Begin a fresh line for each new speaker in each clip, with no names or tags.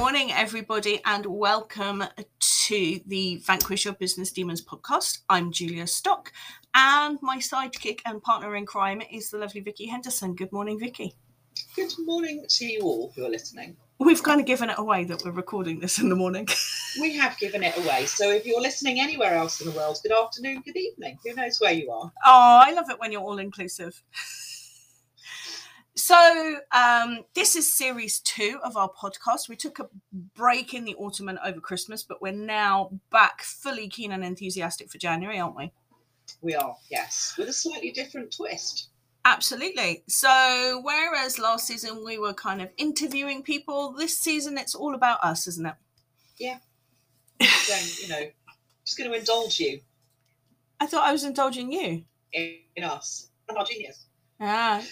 morning, everybody, and welcome to the Vanquish Your Business Demons podcast. I'm Julia Stock, and my sidekick and partner in crime is the lovely Vicky Henderson. Good morning, Vicky.
Good morning to you all who are listening.
We've kind of given it away that we're recording this in the morning.
We have given it away. So if you're listening anywhere else in the world, good afternoon, good evening. Who knows where you are?
Oh, I love it when you're all inclusive. So, um, this is series two of our podcast. We took a break in the autumn and over Christmas, but we're now back fully keen and enthusiastic for January, aren't we?
We are, yes, with a slightly different twist.
Absolutely. So, whereas last season we were kind of interviewing people, this season it's all about us, isn't it?
Yeah. so, you know, just going to indulge you
I thought I was indulging you.
in, us and our genius.
Ah.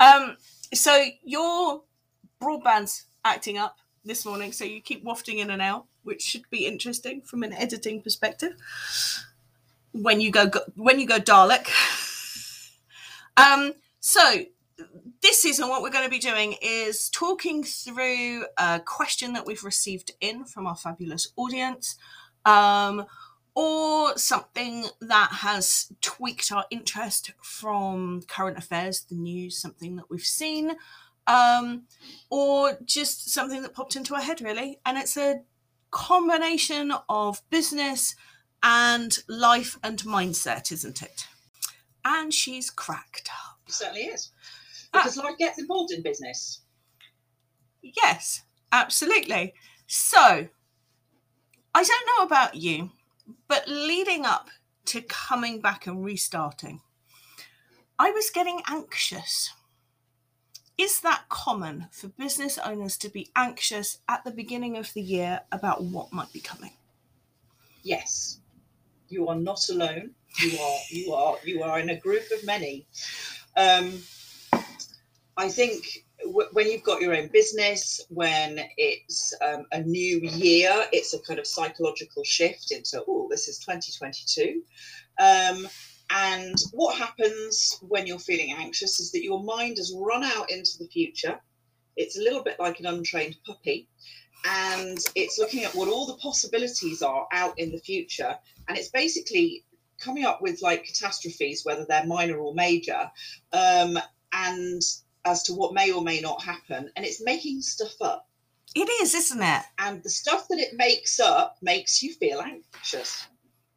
Um, so your broadband's acting up this morning, so you keep wafting in and out, which should be interesting from an editing perspective. When you go, when you go Dalek. Um, so this season, what we're going to be doing is talking through a question that we've received in from our fabulous audience. Um, or something that has tweaked our interest from current affairs, the news, something that we've seen, um, or just something that popped into our head, really. And it's a combination of business and life and mindset, isn't it? And she's cracked up.
It certainly is.
Ah.
Because life gets involved in business.
Yes, absolutely. So, I don't know about you, but leading up to coming back and restarting, I was getting anxious. Is that common for business owners to be anxious at the beginning of the year about what might be coming?
Yes. You are not alone. You are you are you are in a group of many. Um, I think when you've got your own business, when it's um, a new year, it's a kind of psychological shift into, oh, this is 2022. Um, and what happens when you're feeling anxious is that your mind has run out into the future. It's a little bit like an untrained puppy. And it's looking at what all the possibilities are out in the future. And it's basically coming up with like catastrophes, whether they're minor or major. Um, and as to what may or may not happen, and it's making stuff up.
It is, isn't it?
And the stuff that it makes up makes you feel anxious.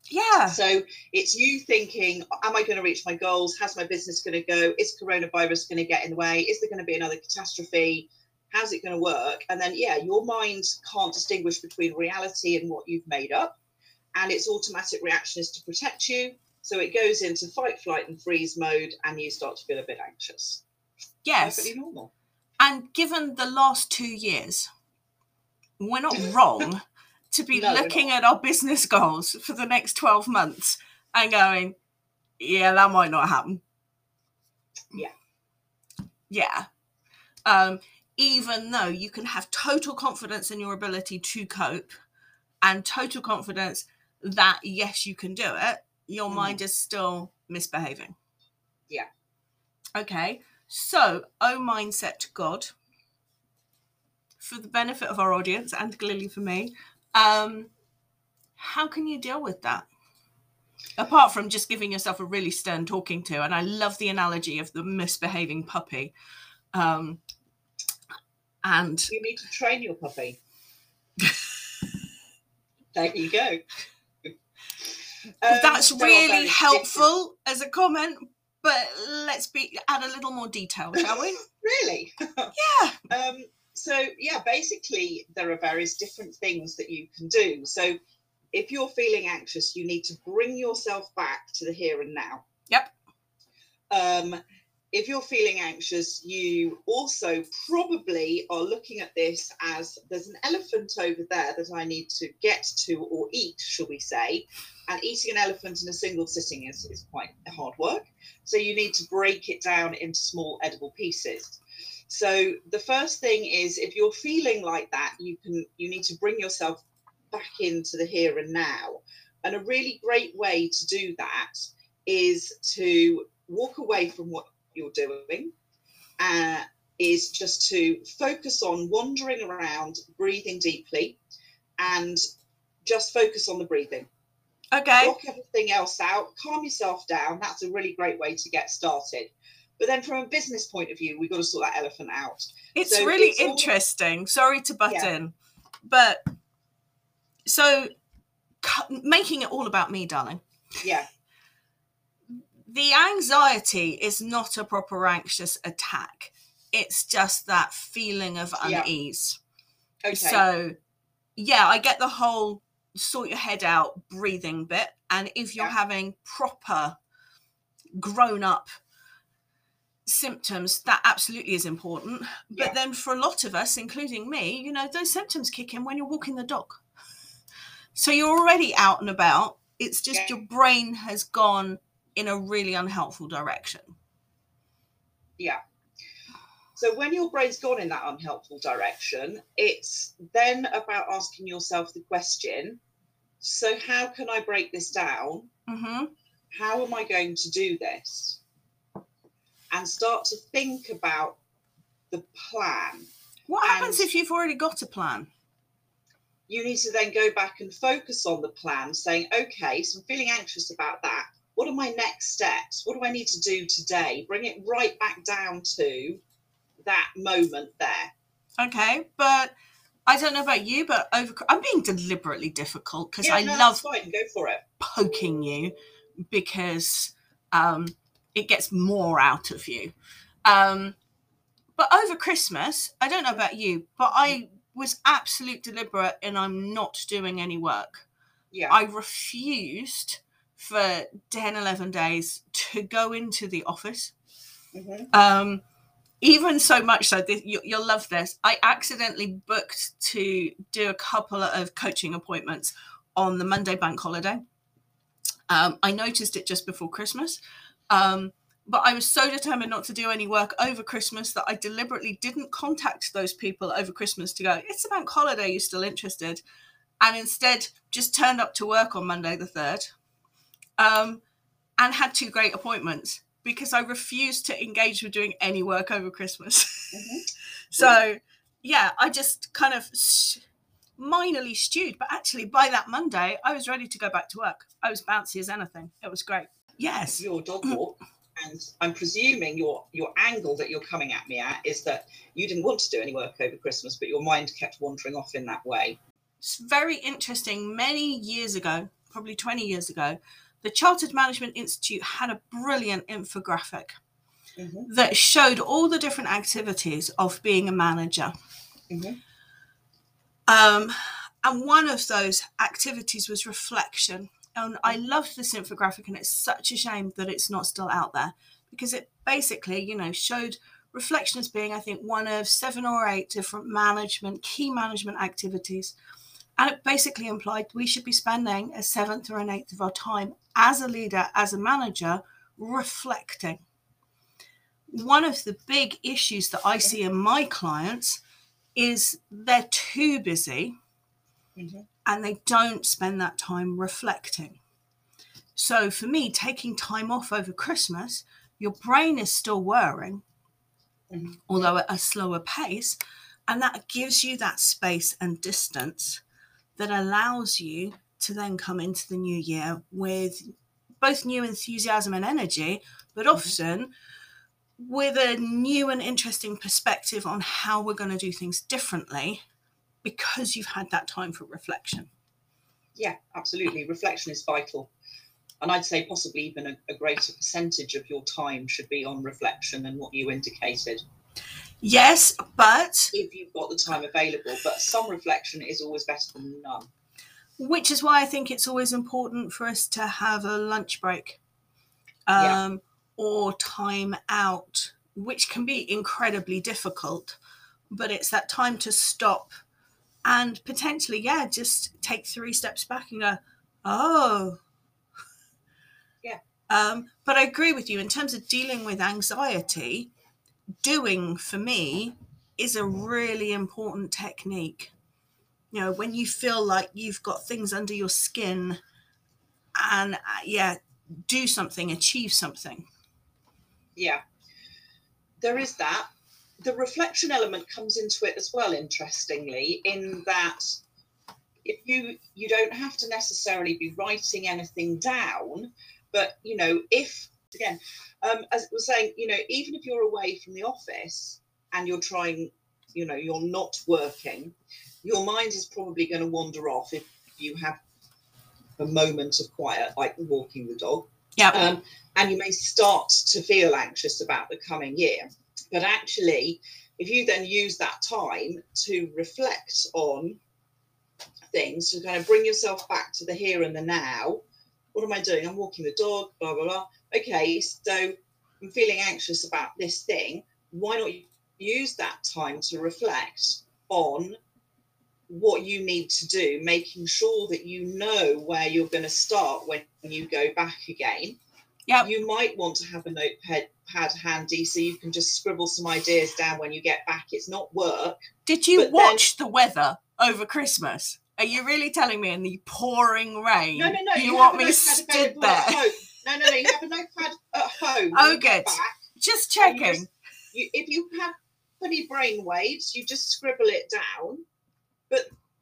Yeah.
So it's you thinking, am I going to reach my goals? How's my business going to go? Is coronavirus going to get in the way? Is there going to be another catastrophe? How's it going to work? And then, yeah, your mind can't distinguish between reality and what you've made up. And its automatic reaction is to protect you. So it goes into fight, flight, and freeze mode, and you start to feel a bit anxious.
Yes.
Perfectly normal.
And given the last two years, we're not wrong to be
No,
looking at our business goals for the next 12 months and going, yeah, that might not happen.
Yeah.
Yeah. Um, even though you can have total confidence in your ability to cope and total confidence that, yes, you can do it, your
Mm.
mind is still misbehaving.
Yeah.
Okay. So, oh mindset to God, for the benefit of our audience and clearly for me, um, how can you deal with that? Apart from just giving yourself a really stern talking to, and I love the analogy of the misbehaving puppy. Um, and
You need to train your puppy. there you go. Um,
that's really helpful as a comment, but let's be add a little more detail, shall we?
Really?
yeah.
Um, so yeah, basically there are various different things that you can do. So if you're feeling anxious, you need to bring yourself back to the here and now.
Yep.
Um, if you're feeling anxious, you also probably are looking at this as there's an elephant over there that I need to get to or eat, shall we say. And eating an elephant in a single sitting is, is quite hard work. So you need to break it down into small edible pieces. So the first thing is if you're feeling like that, you can you need to bring yourself back into the here and now. And a really great way to do that is to walk away from what you're doing. Uh, is just to focus on wandering around, breathing deeply, and just focus on the breathing.
Okay.
Block everything else out, calm yourself down. That's a really great way to get started. But then, from a business point of view, we've got to sort that elephant out.
It's
So
really
it's all-
interesting. Sorry to butt
Yeah.
in, but so making it all about me, darling.
Yeah,
The anxiety is not a proper anxious attack. It's just that feeling of
Yeah.
unease.
okay.
So, yeah, I get the whole sort your head out breathing bit. And if you're
Yeah.
having proper grown up symptoms, that absolutely is important. But
Yeah.
then for a lot of us, including me, you know, those symptoms kick in when you're walking the dog. So you're already out and about. It's just
Yeah.
your brain has gone in a really unhelpful direction.
Yeah. So when your brain's gone in that unhelpful direction, it's then about asking yourself the question so, how can I break this down?
hmm
How am I going to do this? And start to think about the plan.
What happens
And-
if you've already got a plan?
You need to then go back and focus on the plan, saying, okay, so I'm feeling anxious about that. What are my next steps? What do I need to do today? Bring it right back down to that moment there.
Okay, but I don't know about you, but over I'm being deliberately difficult because
Yeah,
I
no,
love.
Go for it.
poking you because um, it gets more out of you. Um, but over Christmas, I don't know about you, but I was absolute deliberate and I'm not doing any work.
Yeah.
I refused for 10, 11 days to go into the office.
Mhm.
Um, even so much so, this, you, you'll love this. I accidentally booked to do a couple of coaching appointments on the Monday bank holiday. Um, I noticed it just before Christmas. Um, but I was so determined not to do any work over Christmas that I deliberately didn't contact those people over Christmas to go, it's a bank holiday, you still interested? And instead just turned up to work on Monday the 3rd um, and had two great appointments because I refused to engage with doing any work over Christmas.
Mhm.
so, yeah, I just kind of minorly stewed. But actually, by that Monday, I was ready to go back to work. I was bouncy as anything. It was great. Yes.
Your dog walk. And I'm presuming your your angle that you're coming at me at is that you didn't want to do any work over Christmas, but your mind kept wandering off in that way.
It's very interesting. Many years ago, probably 20 years ago, the Chartered Management Institute had a brilliant infographic
Mhm.
that showed all the different activities of being a manager.
Mhm.
Um, and one of those activities was reflection. And I loved this infographic, and it's such a shame that it's not still out there because it basically, you know, showed reflection as being, I think, one of seven or eight different management, key management activities. And it basically implied we should be spending a seventh or an eighth of our time as a leader, as a manager, reflecting. One of the big issues that I see in my clients is they're too busy
Mhm.
and they don't spend that time reflecting. So for me, taking time off over Christmas, your brain is still whirring,
Mhm.
although at a slower pace, and that gives you that space and distance that allows you to then come into the new year with both new enthusiasm and energy, but mm-hmm. often with a new and interesting perspective on how we're going to do things differently because you've had that time for reflection.
Yeah, absolutely. Reflection is vital. And I'd say possibly even a, a greater percentage of your time should be on reflection than what you indicated,
Yes, but
if you've got the time available. But some reflection is always better than none.
Which is why I think it's always important for us to have a lunch break
Yeah.
um, or time out, which can be incredibly difficult. But it's that time to stop and potentially, yeah, just take three steps back and go, oh.
Yeah.
Um, but I agree with you in terms of dealing with anxiety, doing for me is a really important technique you know when you feel like you've got things under your skin and uh, yeah do something achieve something
Yeah, there is that. the reflection element comes into it as well interestingly in that if you you don't have to necessarily be writing anything down but you know if again um, as I was saying you know even if you're away from the office and you're trying you know you're not working your mind is probably going to wander off if you have a moment of quiet like walking the dog
Yeah.
um, and you may start to feel anxious about the coming year. But actually, if you then use that time to reflect on things, to kind of bring yourself back to the here and the now, what am I doing? I'm walking the dog, blah, blah, blah. Okay, so I'm feeling anxious about this thing. Why not use that time to reflect on what you need to do, making sure that you know where you're going to start when you go back again?
Yep.
You might want to have a notepad pad handy so you can just scribble some ideas down when you get back. It's not work.
Did you
but then-
watch the weather over Christmas? Are you really telling me in the pouring rain?
No, no, no.
You,
have
want me stood there?
No, no, no. You have a notepad at home.
Oh,
you
good. Just
And you
checking.
just- you, if you have any brain waves, you just scribble it down.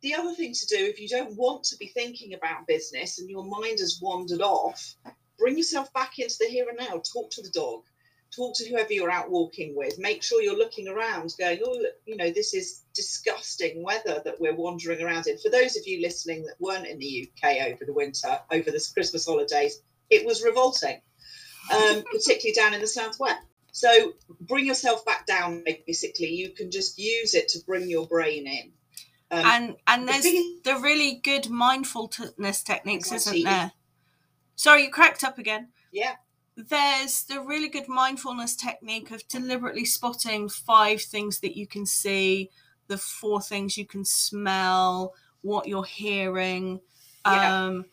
The other thing to do, if you don't want to be thinking about business and your mind has wandered off, bring yourself back into the here and now. Talk to the dog. Talk to whoever you're out walking with. Make sure you're looking around, going, oh, you know, this is disgusting weather that we're wandering around in. For those of you listening that weren't in the UK over the winter, over the Christmas holidays, it was revolting, um, particularly down in the southwest. So bring yourself back down. Basically, you can just use it to bring your brain in. Um,
and and
the
there's
thing-
the really good mindfulness techniques, isn't there? Sorry, you cracked up again.
yeah,
There's the really good mindfulness technique of deliberately spotting five things that you can see, the four things you can smell, what you're hearing.
Yeah.
Um,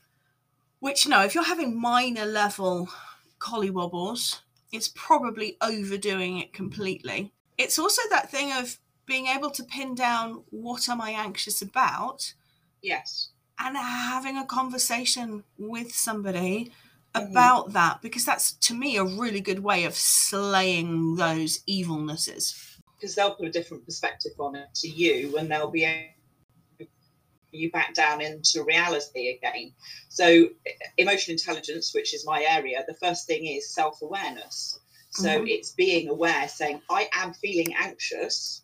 which, no, if you're having minor level collywobbles, it's probably overdoing it completely. It's also that thing of being able to pin down what am I anxious about
yes,
and having a conversation with somebody
Mhm.
about that because that's to me a really good way of slaying those evilnesses.
because they'll put a different perspective on it to you, and they'll be able you back down into reality again. So, emotional intelligence, which is my area, the first thing is self awareness. So
Mhm.
it's being aware, saying, I am feeling anxious,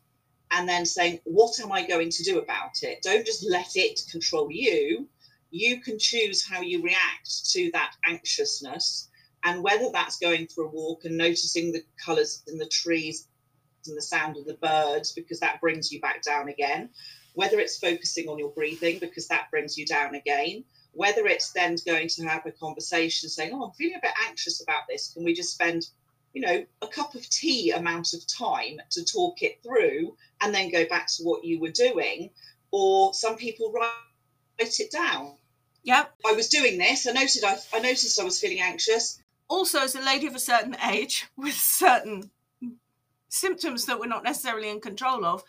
and then saying, What am I going to do about it? Don't just let it control you. You can choose how you react to that anxiousness, and whether that's going for a walk and noticing the colours in the trees and the sound of the birds, because that brings you back down again, whether it's focusing on your breathing, because that brings you down again. Whether it's then going to have a conversation saying, Oh, I'm feeling a bit anxious about this. Can we just spend you know, a cup of tea amount of time to talk it through and then go back to what you were doing. Or some people write it down.
Yep.
I was doing this. I noted I, I noticed I was feeling anxious.
Also, as a lady of a certain age with certain symptoms that we're not necessarily in control of,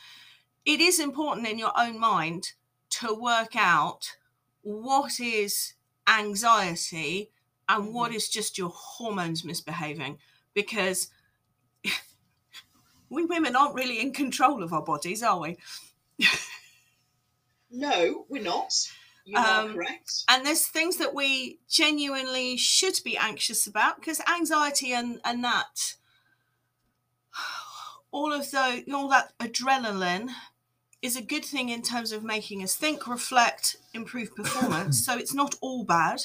it is important in your own mind to work out what is anxiety and what mm-hmm. is just your hormones misbehaving because we women aren't really in control of our bodies, are we?
No, we're not. You are
Um,
correct.
and there's things that we genuinely should be anxious about because anxiety and and that all of the all that adrenaline is a good thing in terms of making us think reflect improve performance so it's not all bad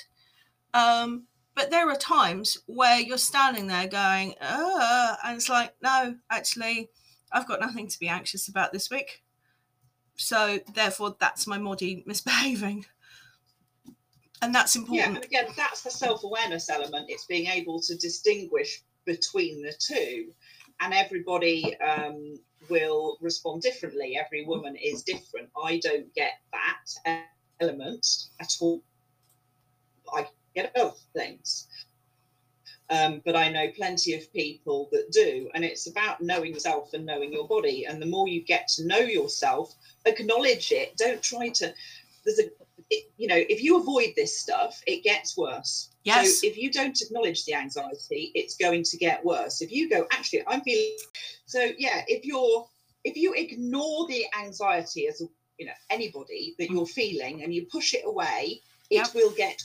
um but there are times where you're standing there going uh and it's like no actually i've got nothing to be anxious about this week so therefore that's my body misbehaving and that's important.
Yeah, and again, that's the self awareness element. It's being able to distinguish between the two. And everybody um, will respond differently. Every woman is different. I don't get that element at all. I get things. Um, but I know plenty of people that do. And it's about knowing yourself and knowing your body. And the more you get to know yourself, acknowledge it. Don't try to. There's a, it, you know, if you avoid this stuff, it gets worse.
Yes.
So if you don't acknowledge the anxiety, it's going to get worse. If you go, actually, I'm feeling so yeah, if you're if you ignore the anxiety as you know anybody that you're feeling and you push it away, it
Yep.
will get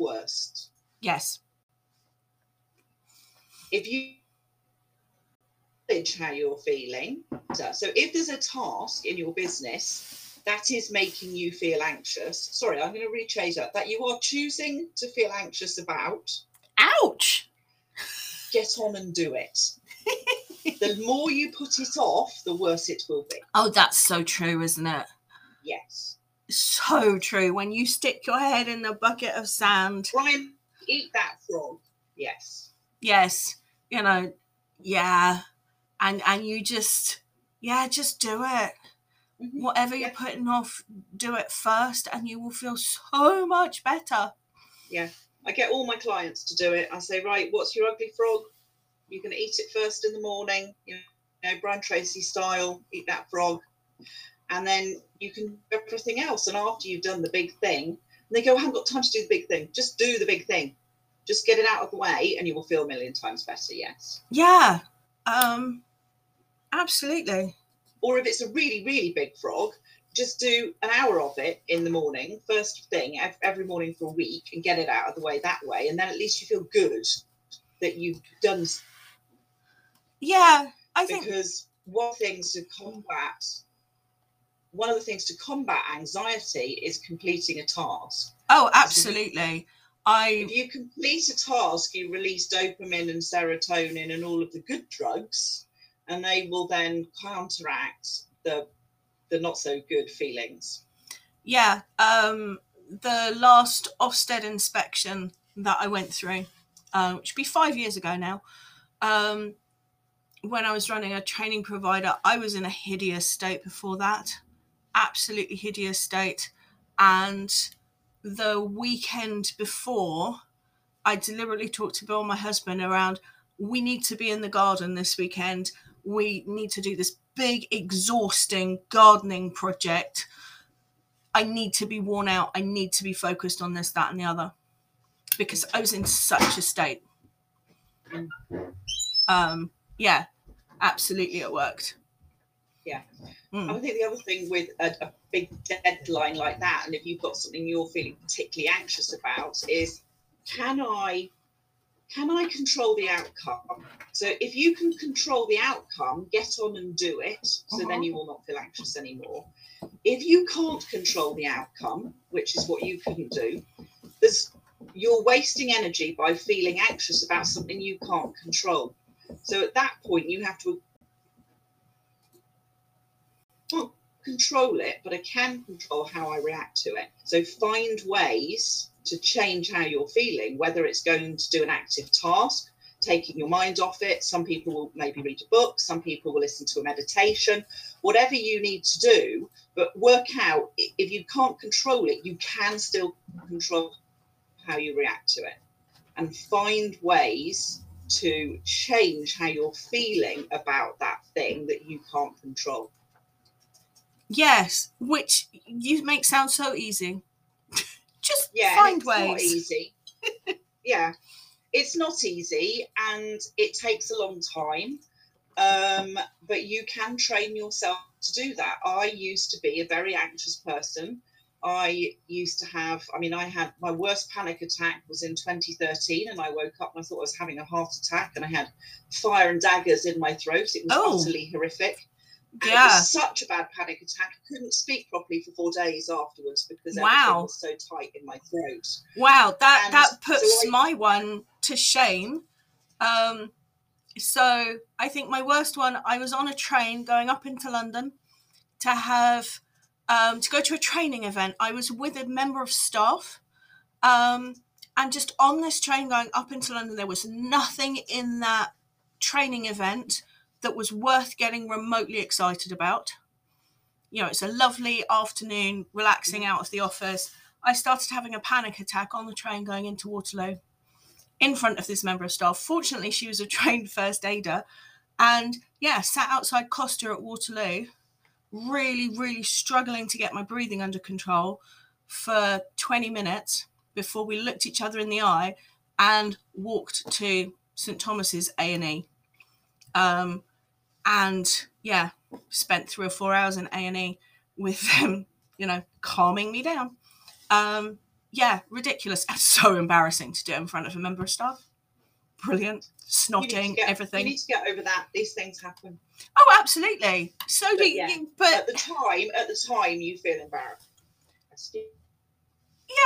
worse.
yes.
If you acknowledge how you're feeling, so so if there's a task in your business that is making you feel anxious, sorry, I'm going to rechange that, that you are choosing to feel anxious about,
Ouch.
get on and do it. the more you put it off, the worse it will be.
Oh, that's so true, isn't it?
Yes.
So true. When you stick your head in the bucket of sand,
Try and eat that frog. Yes.
yes, you know, yeah. And and you just yeah, just do it.
Mhm.
Whatever you're putting off, do it first and you will feel so much better. Yeah.
I get all my clients to do it. I say, right, what's your ugly frog? You can eat it first in the morning, you know, Brian Tracy style, eat that frog. And then you can do everything else. And after you've done the big thing, they go, I haven't got time to do the big thing. Just do the big thing. Just get it out of the way and you will feel a million times better. Yes.
Yeah. Um absolutely.
Or if it's a really, really big frog, just do an hour of it in the morning, first thing, every morning for a week, and get it out of the way that way. And then at least you feel good that you've done
Yeah, I think
because one things to combat one of the things to combat anxiety is completing a task.
oh absolutely. I
If you complete a task, you release dopamine and serotonin and all of the good drugs, and they will then counteract the the not so good feelings.
yeah, um the last Ofsted inspection that I went through, uh, which would be five years ago now, um, when I was running a training provider, I was in a hideous state before that, absolutely hideous state. And the weekend before, I deliberately talked to Bill, my husband, around we need to be in the garden this weekend. We need to do this big, exhausting gardening project. I need to be worn out. I need to be focused on this, that, and the other because I was in such a state. Um, yeah, absolutely, it worked.
Yeah.
Mm.
I think the other thing with a, a big deadline like that, and if you've got something you're feeling particularly anxious about, is can I can I control the outcome? So if you can control the outcome, get on and do it. So
Uh-huh.
then you will not feel anxious anymore. If you can't control the outcome, which is what you couldn't do, there's you're wasting energy by feeling anxious about something you can't control. So at that point, you have to can't control it, but I can control how I react to it. So find ways to change how you're feeling, whether it's going to do an active task, taking your mind off it. Some people will maybe read a book, some people will listen to a meditation, whatever you need to do, but work out if you can't control it, you can still control how you react to it and find ways to change how you're feeling about that thing that you can't control.
Yes, which you make sound so easy. Just
yeah,
find
it's not
ways.
easy. yeah, it's not easy, and it takes a long time. Um, but you can train yourself to do that. I used to be a very anxious person. I used to have, I mean, I had my worst panic attack was in 2013, and I woke up and I thought I was having a heart attack, and I had fire and daggers in my throat. It was
Oh.
utterly horrific. And It
Yeah.
was such a bad panic attack. I couldn't speak properly for four days afterwards because everything
Wow.
was so tight in my throat.
Wow, that
And
that
so
puts
I-
my one to shame. Um, so I think my worst one. I was on a train going up into London to have um, to go to a training event. I was with a member of staff, um, and just on this train going up into London, there was nothing in that training event that was worth getting remotely excited about. You know, it's a lovely afternoon, relaxing out of the office. I started having a panic attack on the train going into Waterloo in front of this member of staff. Fortunately, she was a trained first aider and yeah, sat outside Costa at Waterloo, really, really struggling to get my breathing under control for 20 minutes. before we looked each other in the eye and walked to St Thomas's A and E. Um, and yeah, spent three or four hours in A and E with them, you know, calming me down. Um, yeah, ridiculous and so embarrassing to do in front of a member of staff. Brilliant, snotting,
get-
everything.
You need to get over that. These things happen.
Oh, absolutely. So do
But yeah,
you, but
At the time, at the time, you feel embarrassed.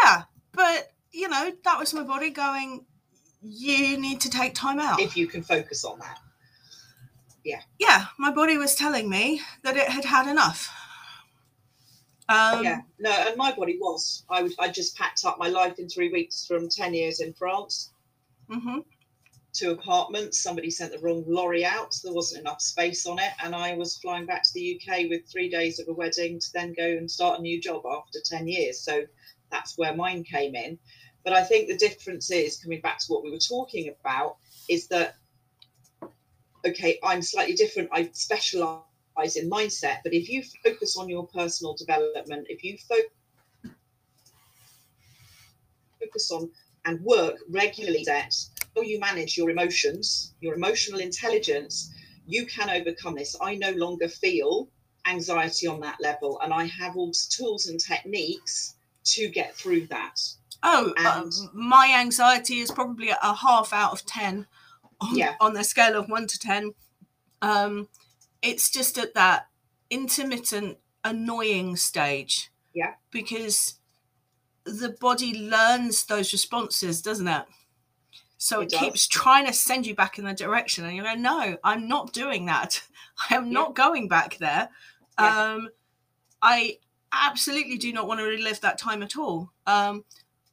yeah, but you know, that was my body going. You need to take time out.
If you can focus on that.
Yeah, Yeah, my body was telling me that it had had enough. Um,
yeah. No, and my body was. I. I just packed up my life in three weeks from ten years in France.
Mm-hmm.
Two apartments. Somebody sent the wrong lorry out. There wasn't enough space on it, and I was flying back to the UK with three days of a wedding to then go and start a new job after ten years. So that's where mine came in. But I think the difference is coming back to what we were talking about is that okay, I'm slightly different. I specialize in mindset, but if you focus on your personal development, if you focus on and work regularly that how you manage your emotions, your emotional intelligence, you can overcome this. I no longer feel anxiety on that level, and I have all the tools and techniques to get through that.
Oh, um,
And-
my anxiety is probably a half out of 10 on,
Yeah.
on the scale of 1 to 10. Um, it's just at that intermittent annoying stage.
Yeah.
Because the body learns those responses, doesn't it? So it,
It
keeps trying to send you back in the direction, and you're go, "No, I'm not doing that. I am
Yeah.
not going back there."
Yeah.
Um, I absolutely do not want to relive that time at all. Um,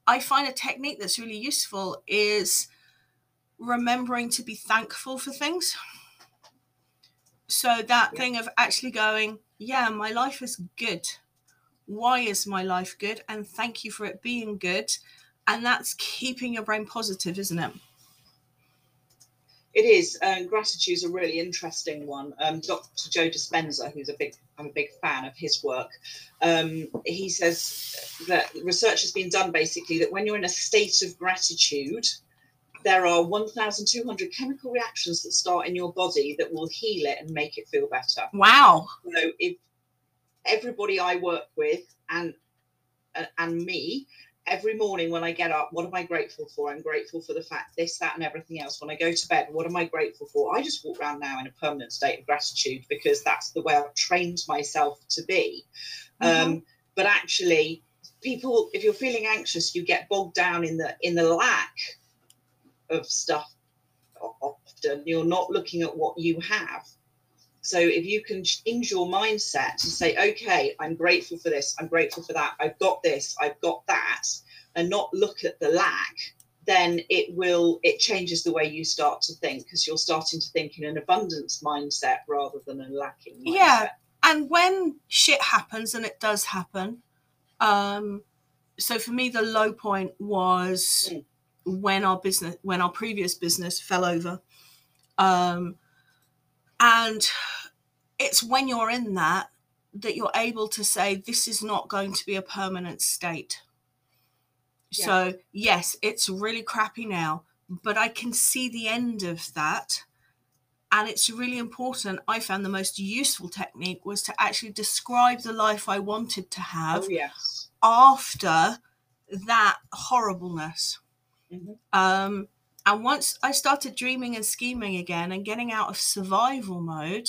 I find a technique that's really useful is remembering to be thankful for things. So that
Yeah.
thing of actually going, yeah, my life is good. Why is my life good? And thank you for it being good. And that's keeping your brain positive, isn't it?
It is, and gratitude is a really interesting one. Um, Dr. Joe Dispenza, who's a big, I'm a big fan of his work. Um, he says that research has been done basically that when you're in a state of gratitude, there are 1,200 chemical reactions that start in your body that will heal it and make it feel better.
Wow.
So if everybody I work with and and- and me every morning when I get up, what am I grateful for? I'm grateful for the fact this, that, and everything else. When I go to bed, what am I grateful for? I just walk around now in a permanent state of gratitude because that's the way I've trained myself to be. Um, but actually, people, if you're feeling anxious, you get bogged down in the in the lack of stuff. Often, you're not looking at what you have. So if you can change your mindset to say, okay, I'm grateful for this, I'm grateful for that, I've got this, I've got that, and not look at the lack, then it will it changes the way you start to think because you're starting to think in an abundance mindset rather than a lacking mindset.
Yeah. and when shit happens and it does happen um so for me the low point was
Mm.
When our business when our previous business fell over um and it's when you're in that that you're able to say this is not going to be a permanent state
Yeah.
so yes it's really crappy now but i can see the end of that and it's really important i found the most useful technique was to actually describe the life i wanted to have
Oh yes.
after that horribleness
Mhm.
um, and once i started dreaming and scheming again and getting out of survival mode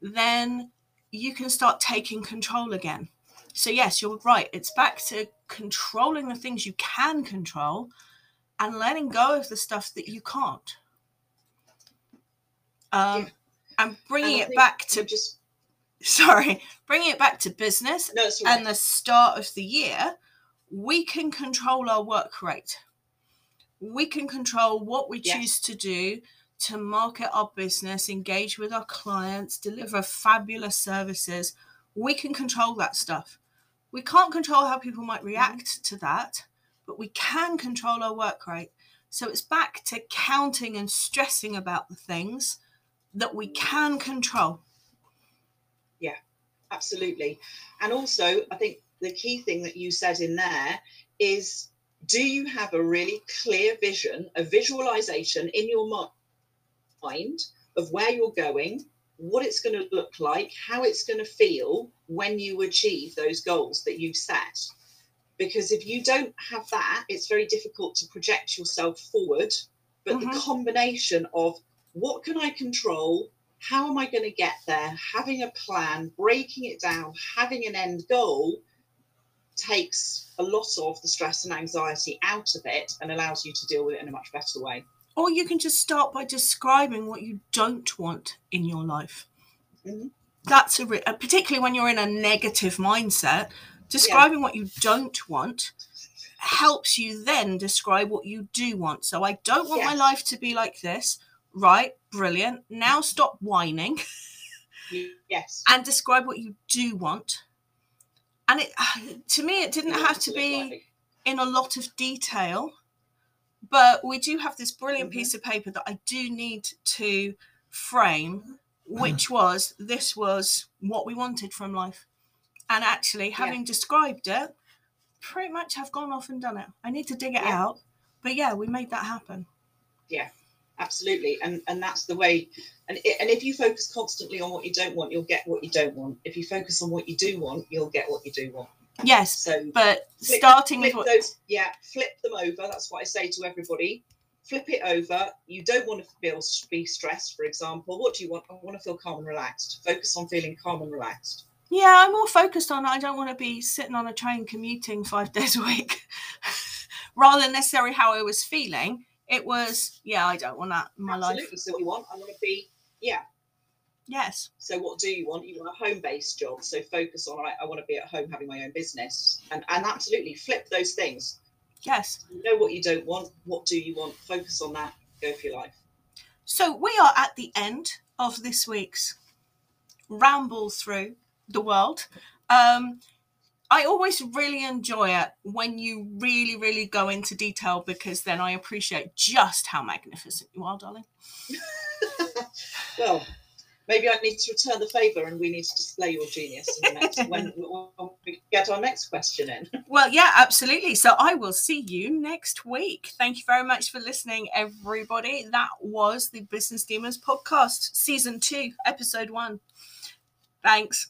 then you can start taking control again so yes you're right it's back to controlling the things you can control and letting go of the stuff that you can't um,
Yeah.
and bringing
And
it back to
just
sorry bringing it back to business
no, it's all right.
and the start of the year, we can control our work rate. We can control what we choose to do to market our business, engage with our clients, deliver fabulous services. We can control that stuff. We can't control how people might mm-hmm. react to that, but we can control our work rate. So it's back to counting and stressing about the things that we can control.
Yeah, absolutely and also i think the key thing that you said in there is do you have a really clear vision, a visualization in your mind of where you're going, what it's going to look like, how it's going to feel when you achieve those goals that you've set? Because if you don't have that, it's very difficult to project yourself forward. But
Mhm.
the combination of what can I control? How am I going to get there? Having a plan, breaking it down, having an end goal takes a lot of the stress and anxiety out of it and allows you to deal with it in a much better way.
Or you can just start by describing what you don't want in your life.
Mhm.
That's a re- uh, particularly when you're in a negative mindset. Describing what you don't want helps you then describe what you do want. So I don't want my life to be like this. Right, brilliant. Now stop whining
Yes.
and describe what you do want. And it to me it didn't have to be in a lot of detail. But we do have this brilliant
Mhm.
piece of paper that I do need to frame, which was this was what we wanted from life. And actually, having described it, pretty much have gone off and done it. I need to dig it
Yeah.
out. But yeah, we made that happen.
Absolutely. And and that's the way and and if you focus constantly on what you don't want you'll get what you don't want. If you focus on what you do want you'll get what you do want.
Yes,
so
but
Flip-
starting with
flip
what
those yeah flip them over. That's what i say to everybody. Flip it over. You don't want to feel be stressed for example. What do you want? I want to feel calm and relaxed. Focus on feeling calm and relaxed.
Yeah, I'm more focused on I don't want to be sitting on a train commuting five days a week. Rather than necessarily how I was feeling, it was, yeah, I don't want that in my life.
absolutely so what you want i want to be yeah
Yes.
So what do you want? You want a home-based job. So focus on I, I want to be at home having my own business. And and absolutely flip those things.
Yes.
You know what you don't want. What do you want? Focus on that. Go for your life.
So we are at the end of this week's ramble through the world. Um, I always really enjoy it when you really, really go into detail because then I appreciate just how magnificent you are, darling.
Well, maybe I need to return the favour and we need to display your genius in the next, when, when we get our next question in.
Well, yeah, absolutely. So I will see you next week. Thank you very much for listening, everybody. That was the Business Demons podcast, season two, episode one. Thanks.